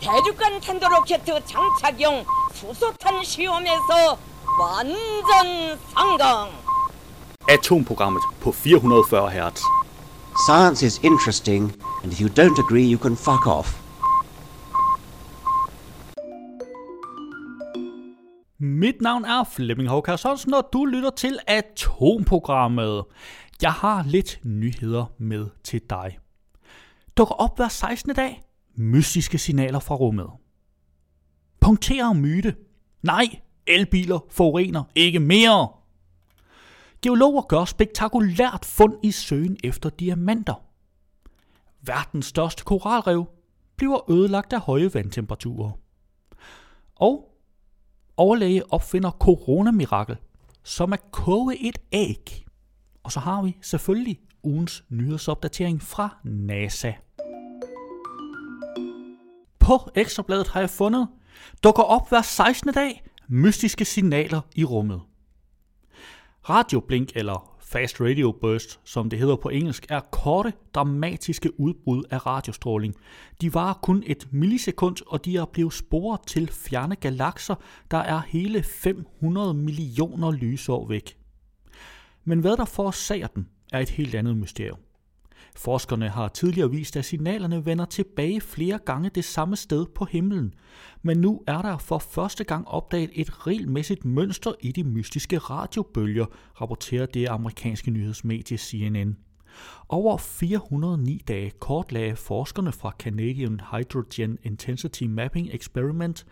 대륙간 탄도로켓 장착용 수소탄 시험에서 완전 성공. Atomprogrammet på 440 Hz. Science is interesting, and if you don't agree, you can fuck off. Mit navn er Flemming Håkær Hansen, og du lytter til Atomprogrammet. Jeg har lidt nyheder med til dig. Dukker op hver 16. dag. Mystiske signaler fra rummet. Punkterer myte. Nej, elbiler forurener ikke mere. Geologer gør spektakulært fund i søen efter diamanter. Verdens største koralrev bliver ødelagt af høje vandtemperaturer. Og overlæge opfinder coronamirakel, som at koge et æg. Og så har vi selvfølgelig ugens nyhedsopdatering fra NASA. På Ekstrabladet har jeg fundet, dukker op hver 16. dag mystiske signaler i rummet. Radioblink eller Fast Radio Burst, som det hedder på engelsk, er korte, dramatiske udbrud af radiostråling. De varer kun et millisekund, og de er blevet sporet til fjerne galakser, der er hele 500 millioner lysår væk. Men hvad der forårsager dem, er et helt andet mysterium. Forskerne har tidligere vist, at signalerne vender tilbage flere gange det samme sted på himlen, men nu er der for første gang opdaget et regelmæssigt mønster i de mystiske radiobølger, rapporterer det amerikanske nyhedsmedie CNN. Over 409 dage kortlagde forskerne fra Canadian Hydrogen Intensity Mapping Experiment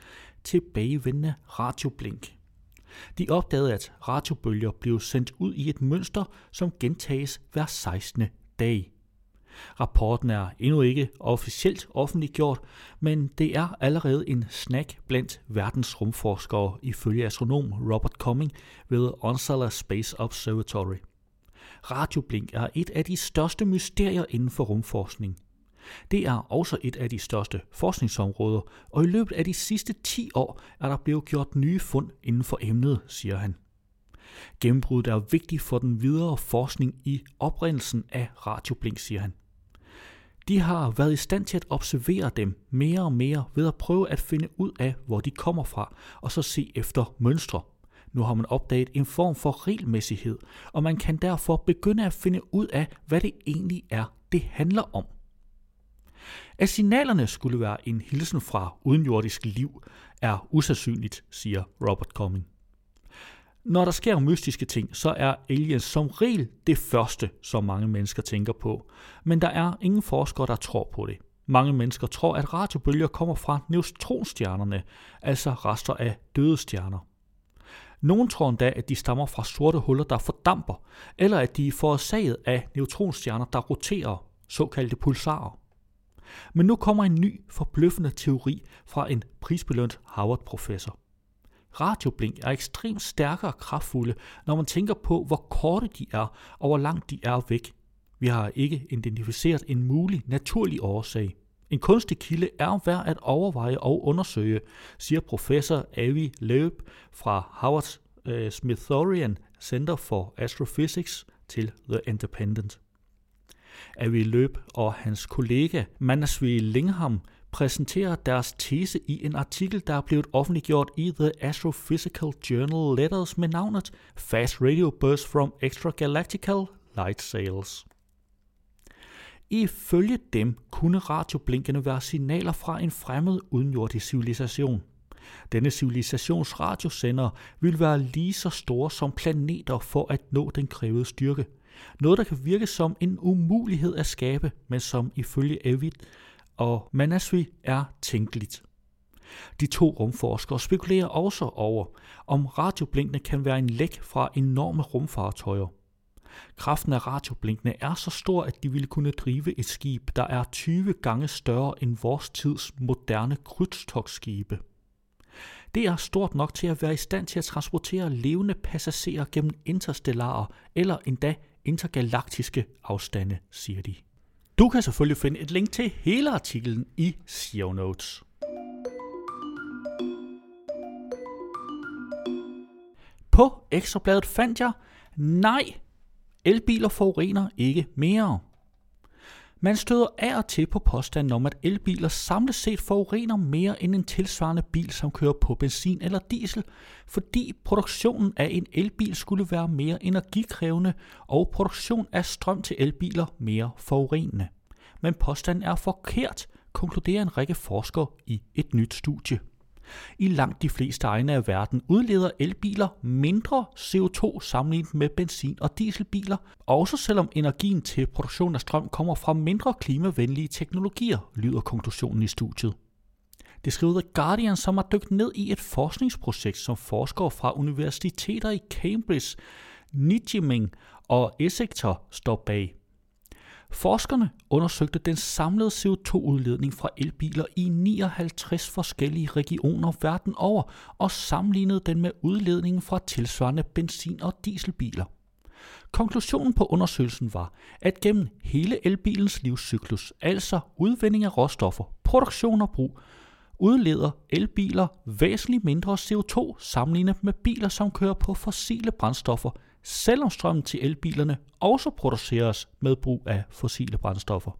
tilbagevendende radioblink. De opdagede, at radiobølger blev sendt ud i et mønster, som gentages hver 16. dag. Rapporten er endnu ikke officielt offentliggjort, men det er allerede en snack blandt verdens rumforskere ifølge astronom Robert Cumming ved Onsala Space Observatory. Radioblink er et af de største mysterier inden for rumforskning. Det er også et af de største forskningsområder, og i løbet af de sidste 10 år er der blevet gjort nye fund inden for emnet, siger han. Gennembruddet er vigtigt for den videre forskning i oprindelsen af radioblink, siger han. De har været i stand til at observere dem mere og mere ved at prøve at finde ud af, hvor de kommer fra, og så se efter mønstre. Nu har man opdaget en form for regelmæssighed, og man kan derfor begynde at finde ud af, hvad det egentlig er, det handler om. At signalerne skulle være en hilsen fra udenjordisk liv, er usandsynligt, siger Robert Cumming. Når der sker mystiske ting, så er aliens som regel det første, som mange mennesker tænker på. Men der er ingen forskere, der tror på det. Mange mennesker tror, at radiobølger kommer fra neutronstjernerne, altså rester af døde stjerner. Nogle tror endda, at de stammer fra sorte huller, der fordamper, eller at de er forårsaget af neutronstjerner, der roterer, såkaldte pulsarer. Men nu kommer en ny, forbløffende teori fra en prisbelønt Harvard-professor. Radioblink er ekstremt stærke og kraftfulde, når man tænker på, hvor korte de er og hvor langt de er væk. Vi har ikke identificeret en mulig naturlig årsag. En kunstig kilde er værd at overveje og undersøge, siger professor Avi Loeb fra Howard uh, Smithsonian Center for Astrophysics til The Independent. Avi Loeb og hans kollega Manasvi Lingham præsenterer deres tese i en artikel, der er blevet offentliggjort i The Astrophysical Journal Letters med navnet Fast Radio Burst from Extragalactical Light Sails. Ifølge dem kunne radioblinkene være signaler fra en fremmed udenjordisk civilisation. Denne civilisations radiosender vil være lige så store som planeter for at nå den krævede styrke. Noget, der kan virke som en umulighed at skabe, men som ifølge Evid og Manasvi er tænkeligt. De to rumforskere spekulerer også over, om radioblinkene kan være en læk fra enorme rumfartøjer. Kraften af radioblinkene er så stor, at de ville kunne drive et skib, der er 20 gange større end vores tids moderne krydstogsskibe. Det er stort nok til at være i stand til at transportere levende passagerer gennem interstellare eller endda intergalaktiske afstande, siger de. Du kan selvfølgelig finde et link til hele artiklen i show notes. På Ekstrabladet fandt jeg, nej, elbiler forurener ikke mere. Man støder af og til på påstanden om, at elbiler samlet set forurener mere end en tilsvarende bil, som kører på benzin eller diesel, fordi produktionen af en elbil skulle være mere energikrævende og produktion af strøm til elbiler mere forurenende. Men påstanden er forkert, konkluderer en række forskere i et nyt studie. I langt de fleste egne af verden udleder elbiler mindre CO2 sammenlignet med benzin- og dieselbiler, også selvom energien til produktion af strøm kommer fra mindre klimavenlige teknologier, lyder konklusionen i studiet. Det skriver The Guardian, som har dykt ned i et forskningsprojekt, som forskere fra universiteter i Cambridge, Nijmegen og Exeter står bag. Forskerne undersøgte den samlede CO2-udledning fra elbiler i 59 forskellige regioner verden over og sammenlignede den med udledningen fra tilsvarende benzin- og dieselbiler. Konklusionen på undersøgelsen var, at gennem hele elbilens livscyklus, altså udvinding af råstoffer, produktion og brug, udleder elbiler væsentligt mindre CO2 sammenlignet med biler, som kører på fossile brændstoffer, selvom strømmen til elbilerne også produceres med brug af fossile brændstoffer.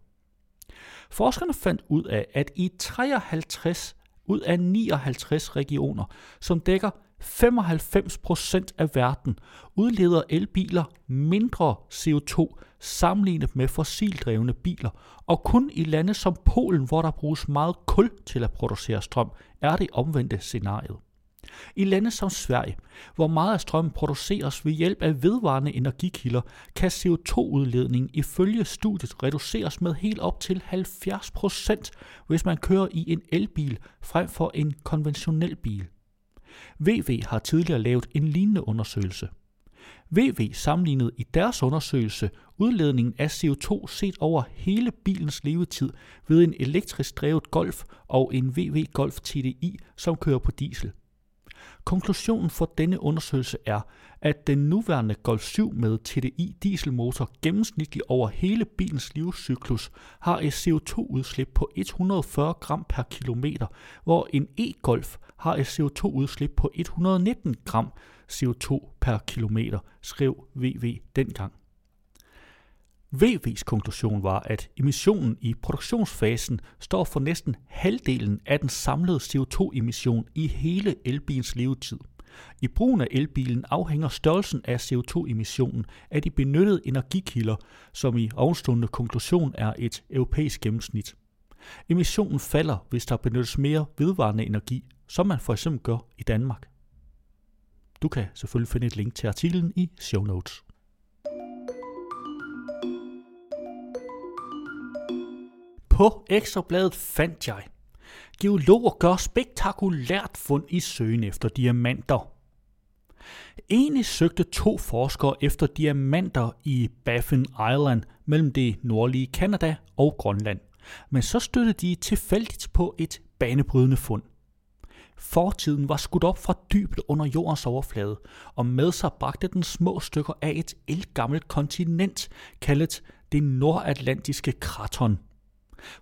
Forskerne fandt ud af, at i 53 ud af 59 regioner, som dækker 95% af verden, udleder elbiler mindre CO2 sammenlignet med fossildrevne biler, og kun i lande som Polen, hvor der bruges meget kul til at producere strøm, er det omvendte scenariet. I lande som Sverige, hvor meget af strømmen produceres ved hjælp af vedvarende energikilder, kan CO2-udledningen ifølge studiet reduceres med helt op til 70%, hvis man kører i en elbil frem for en konventionel bil. VV har tidligere lavet en lignende undersøgelse. VV sammenlignede i deres undersøgelse udledningen af CO2 set over hele bilens levetid ved en elektrisk drevet Golf og en VW Golf TDI, som kører på diesel. Konklusionen for denne undersøgelse er, at den nuværende Golf 7 med TDI dieselmotor gennemsnitligt over hele bilens livscyklus har et CO2-udslip på 140 gram per kilometer, hvor en e-Golf har et CO2-udslip på 119 gram CO2 per kilometer, skrev VV dengang. VV's konklusion var, at emissionen i produktionsfasen står for næsten halvdelen af den samlede CO2-emission i hele elbilens levetid. I brugen af elbilen afhænger størrelsen af CO2-emissionen af de benyttede energikilder, som i ovenstående konklusion er et europæisk gennemsnit. Emissionen falder, hvis der benyttes mere vedvarende energi, som man for eksempel gør i Danmark. Du kan selvfølgelig finde et link til artiklen i show notes. På Ekstrabladet fandt jeg. Geologer gør spektakulært fund i søgen efter diamanter. Egentlig søgte to forskere efter diamanter i Baffin Island mellem det nordlige Kanada og Grønland. Men så støttede de tilfældigt på et banebrydende fund. Fortiden var skudt op fra dybt under jordens overflade, og med sig bragte den små stykker af et elgammelt kontinent, kaldet det nordatlantiske kraton.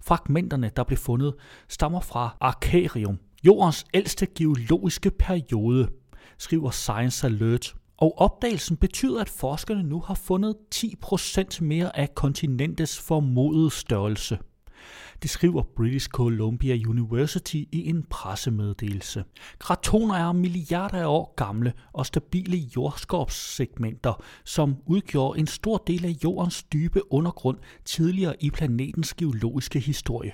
Fragmenterne, der blev fundet, stammer fra Arkarium, jordens ældste geologiske periode, skriver Science Alert. Og opdagelsen betyder, at forskerne nu har fundet 10% mere af kontinentets formodede størrelse. Det skriver British Columbia University i en pressemeddelelse. Kratoner er milliarder af år gamle og stabile jordskorpssegmenter, som udgjorde en stor del af jordens dybe undergrund tidligere i planetens geologiske historie.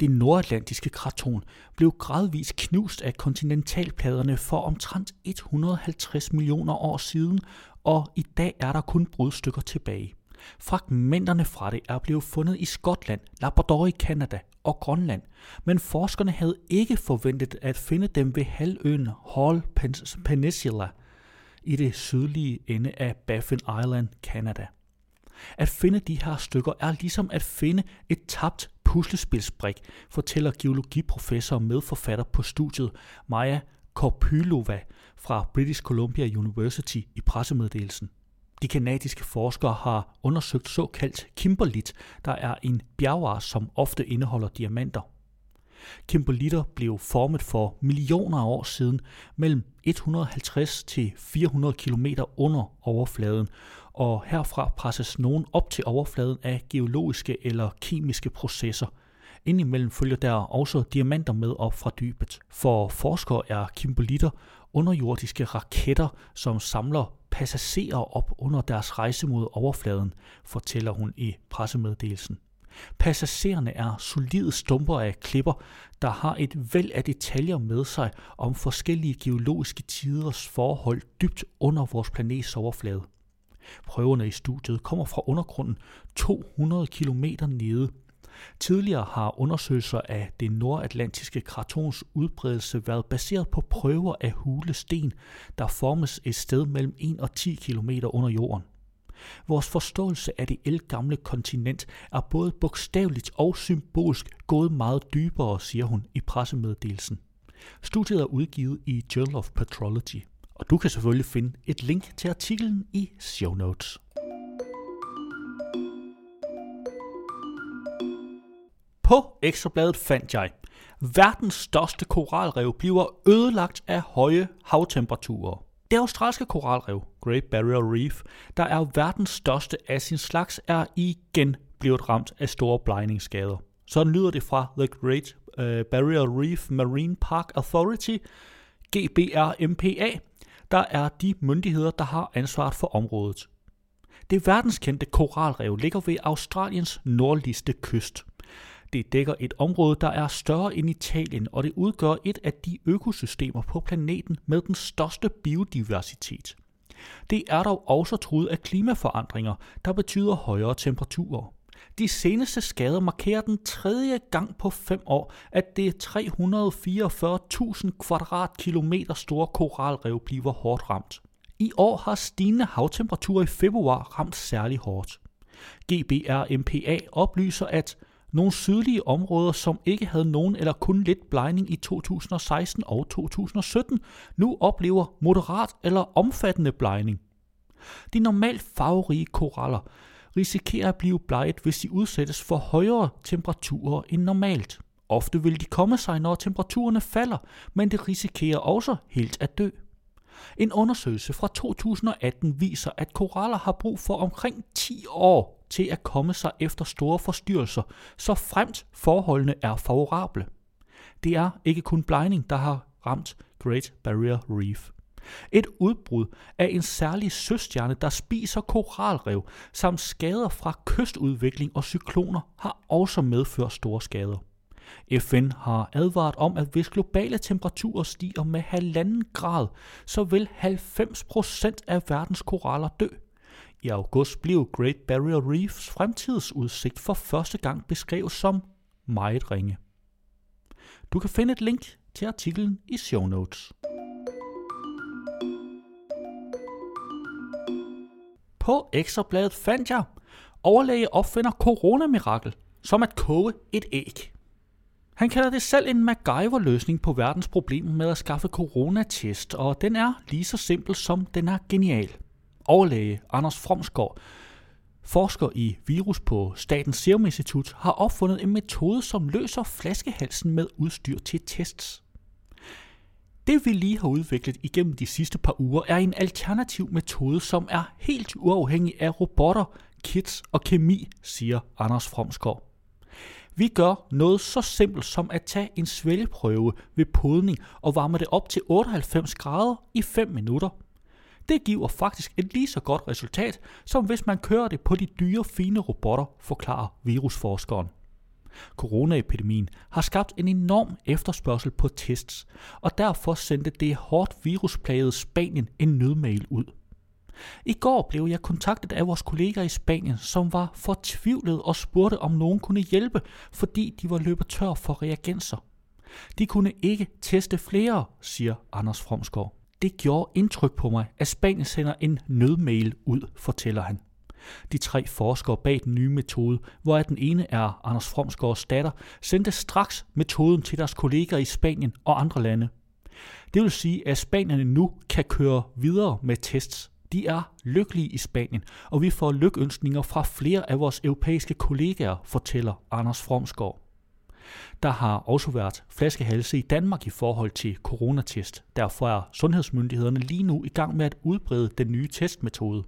Det nordatlantiske kraton blev gradvist knust af kontinentalpladerne for omtrent 150 millioner år siden, og i dag er der kun brudstykker tilbage. Fragmenterne fra det er blevet fundet i Skotland, Labrador i Canada og Grønland, men forskerne havde ikke forventet at finde dem ved halvøen Hall Peninsula i det sydlige ende af Baffin Island, Canada. At finde de her stykker er ligesom at finde et tabt puslespilsbrik, fortæller geologiprofessor og medforfatter på studiet Maja Korpylova fra British Columbia University i pressemeddelelsen. De kanadiske forskere har undersøgt såkaldt kimberlit, der er en bjergart, som ofte indeholder diamanter. Kimberlitter blev formet for millioner af år siden mellem 150 til 400 km under overfladen, og herfra presses nogen op til overfladen af geologiske eller kemiske processer. Indimellem følger der også diamanter med op fra dybet. For forskere er kimbolitter underjordiske raketter, som samler passagerer op under deres rejse mod overfladen, fortæller hun i pressemeddelelsen. Passagererne er solide stumper af klipper, der har et væld af detaljer med sig om forskellige geologiske tiders forhold dybt under vores planets overflade. Prøverne i studiet kommer fra undergrunden 200 km nede. Tidligere har undersøgelser af det nordatlantiske kratons udbredelse været baseret på prøver af hule sten, der formes et sted mellem 1 og 10 km under jorden. Vores forståelse af det elgamle kontinent er både bogstaveligt og symbolsk gået meget dybere, siger hun i pressemeddelelsen. Studiet er udgivet i Journal of Petrology, og du kan selvfølgelig finde et link til artiklen i show notes. På ekstrabladet fandt jeg, verdens største koralrev bliver ødelagt af høje havtemperaturer. Det australske koralrev, Great Barrier Reef, der er verdens største af sin slags, er igen blevet ramt af store blegningsskader. Sådan lyder det fra The Great øh, Barrier Reef Marine Park Authority, GBRMPA, der er de myndigheder, der har ansvaret for området. Det verdenskendte koralrev ligger ved Australiens nordligste kyst. Det dækker et område, der er større end Italien, og det udgør et af de økosystemer på planeten med den største biodiversitet. Det er dog også truet af klimaforandringer, der betyder højere temperaturer. De seneste skader markerer den tredje gang på fem år, at det 344.000 kvadratkilometer store koralrev bliver hårdt ramt. I år har stigende havtemperaturer i februar ramt særlig hårdt. GBRMPA oplyser, at nogle sydlige områder, som ikke havde nogen eller kun lidt blegning i 2016 og 2017, nu oplever moderat eller omfattende blegning. De normalt farverige koraller risikerer at blive bleget, hvis de udsættes for højere temperaturer end normalt. Ofte vil de komme sig, når temperaturerne falder, men det risikerer også helt at dø. En undersøgelse fra 2018 viser, at koraller har brug for omkring 10 år til at komme sig efter store forstyrrelser, så fremt forholdene er favorable. Det er ikke kun blegning, der har ramt Great Barrier Reef. Et udbrud af en særlig søstjerne, der spiser koralrev, samt skader fra kystudvikling og cykloner, har også medført store skader. FN har advaret om, at hvis globale temperaturer stiger med halvanden grad, så vil 90% af verdens koraller dø. I august blev Great Barrier Reefs fremtidsudsigt for første gang beskrevet som meget ringe. Du kan finde et link til artiklen i show notes. På Ekstrabladet fandt jeg, overlæge opfinder coronamirakel, som at koge et æg. Han kalder det selv en MacGyver-løsning på verdens problemer med at skaffe coronatest, og den er lige så simpel som den er genial. Overlæge Anders Fromsgaard, forsker i virus på Statens Serum Institut, har opfundet en metode, som løser flaskehalsen med udstyr til tests. Det vi lige har udviklet igennem de sidste par uger er en alternativ metode, som er helt uafhængig af robotter, kits og kemi, siger Anders Fromsgaard. Vi gør noget så simpelt som at tage en svælgeprøve ved podning og varme det op til 98 grader i 5 minutter. Det giver faktisk et lige så godt resultat, som hvis man kører det på de dyre, fine robotter, forklarer virusforskeren. Coronaepidemien har skabt en enorm efterspørgsel på tests, og derfor sendte det hårdt virusplagede Spanien en nødmail ud. I går blev jeg kontaktet af vores kolleger i Spanien, som var fortvivlet og spurgte, om nogen kunne hjælpe, fordi de var løbet tør for reagenser. De kunne ikke teste flere, siger Anders Fromsgaard. Det gjorde indtryk på mig, at Spanien sender en nødmail ud, fortæller han. De tre forskere bag den nye metode, hvor den ene er Anders Fromsgaards datter, sendte straks metoden til deres kolleger i Spanien og andre lande. Det vil sige, at spanierne nu kan køre videre med tests. De er lykkelige i Spanien, og vi får lykønskninger fra flere af vores europæiske kollegaer, fortæller Anders Fromsgaard. Der har også været flaskehalse i Danmark i forhold til coronatest. Derfor er sundhedsmyndighederne lige nu i gang med at udbrede den nye testmetode.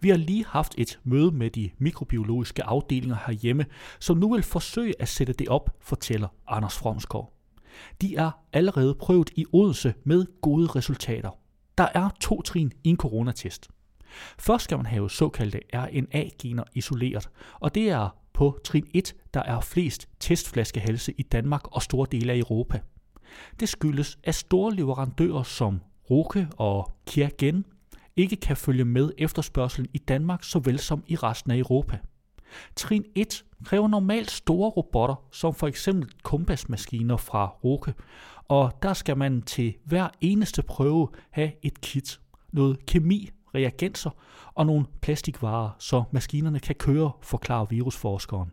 Vi har lige haft et møde med de mikrobiologiske afdelinger herhjemme, som nu vil forsøge at sætte det op, fortæller Anders Fromsgaard. De er allerede prøvet i Odense med gode resultater. Der er to trin i en coronatest. Først skal man have såkaldte RNA-gener isoleret, og det er på trin 1, der er flest testflaskehalse i Danmark og store dele af Europa. Det skyldes, at store leverandører som Roke og Kiagen ikke kan følge med efterspørgselen i Danmark såvel som i resten af Europa. Trin 1 kræver normalt store robotter, som for eksempel kompasmaskiner fra Roke, og der skal man til hver eneste prøve have et kit, noget kemi, reagenser og nogle plastikvarer, så maskinerne kan køre, forklarer virusforskeren.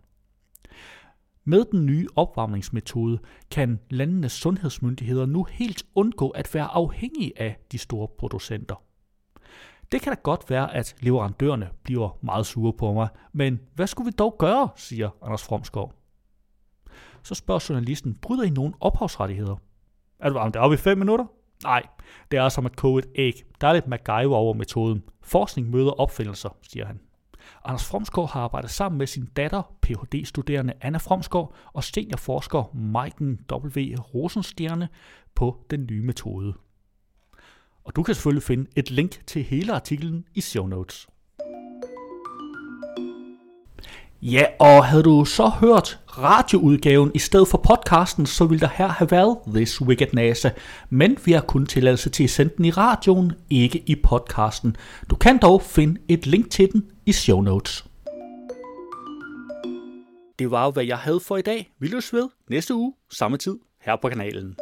Med den nye opvarmningsmetode kan landenes sundhedsmyndigheder nu helt undgå at være afhængige af de store producenter. Det kan da godt være, at leverandørerne bliver meget sure på mig, men hvad skulle vi dog gøre, siger Anders Fromskov. Så spørger journalisten, bryder I nogen ophavsrettigheder? Er du varmt op i 5 minutter? Nej, det er som at koge et æg. Der er lidt MacGyver over metoden. Forskning møder opfindelser, siger han. Anders Fromsgaard har arbejdet sammen med sin datter, Ph.D.-studerende Anna Fromsgaard og seniorforsker Maiken W. Rosenstjerne på den nye metode. Og du kan selvfølgelig finde et link til hele artiklen i show notes. Ja, og havde du så hørt radioudgaven i stedet for podcasten, så ville der her have været This Wicked NASA. Men vi har kun tilladelse til at sende den i radioen, ikke i podcasten. Du kan dog finde et link til den i show notes. Det var hvad jeg havde for i dag. Vi løs ved næste uge, samme tid, her på kanalen.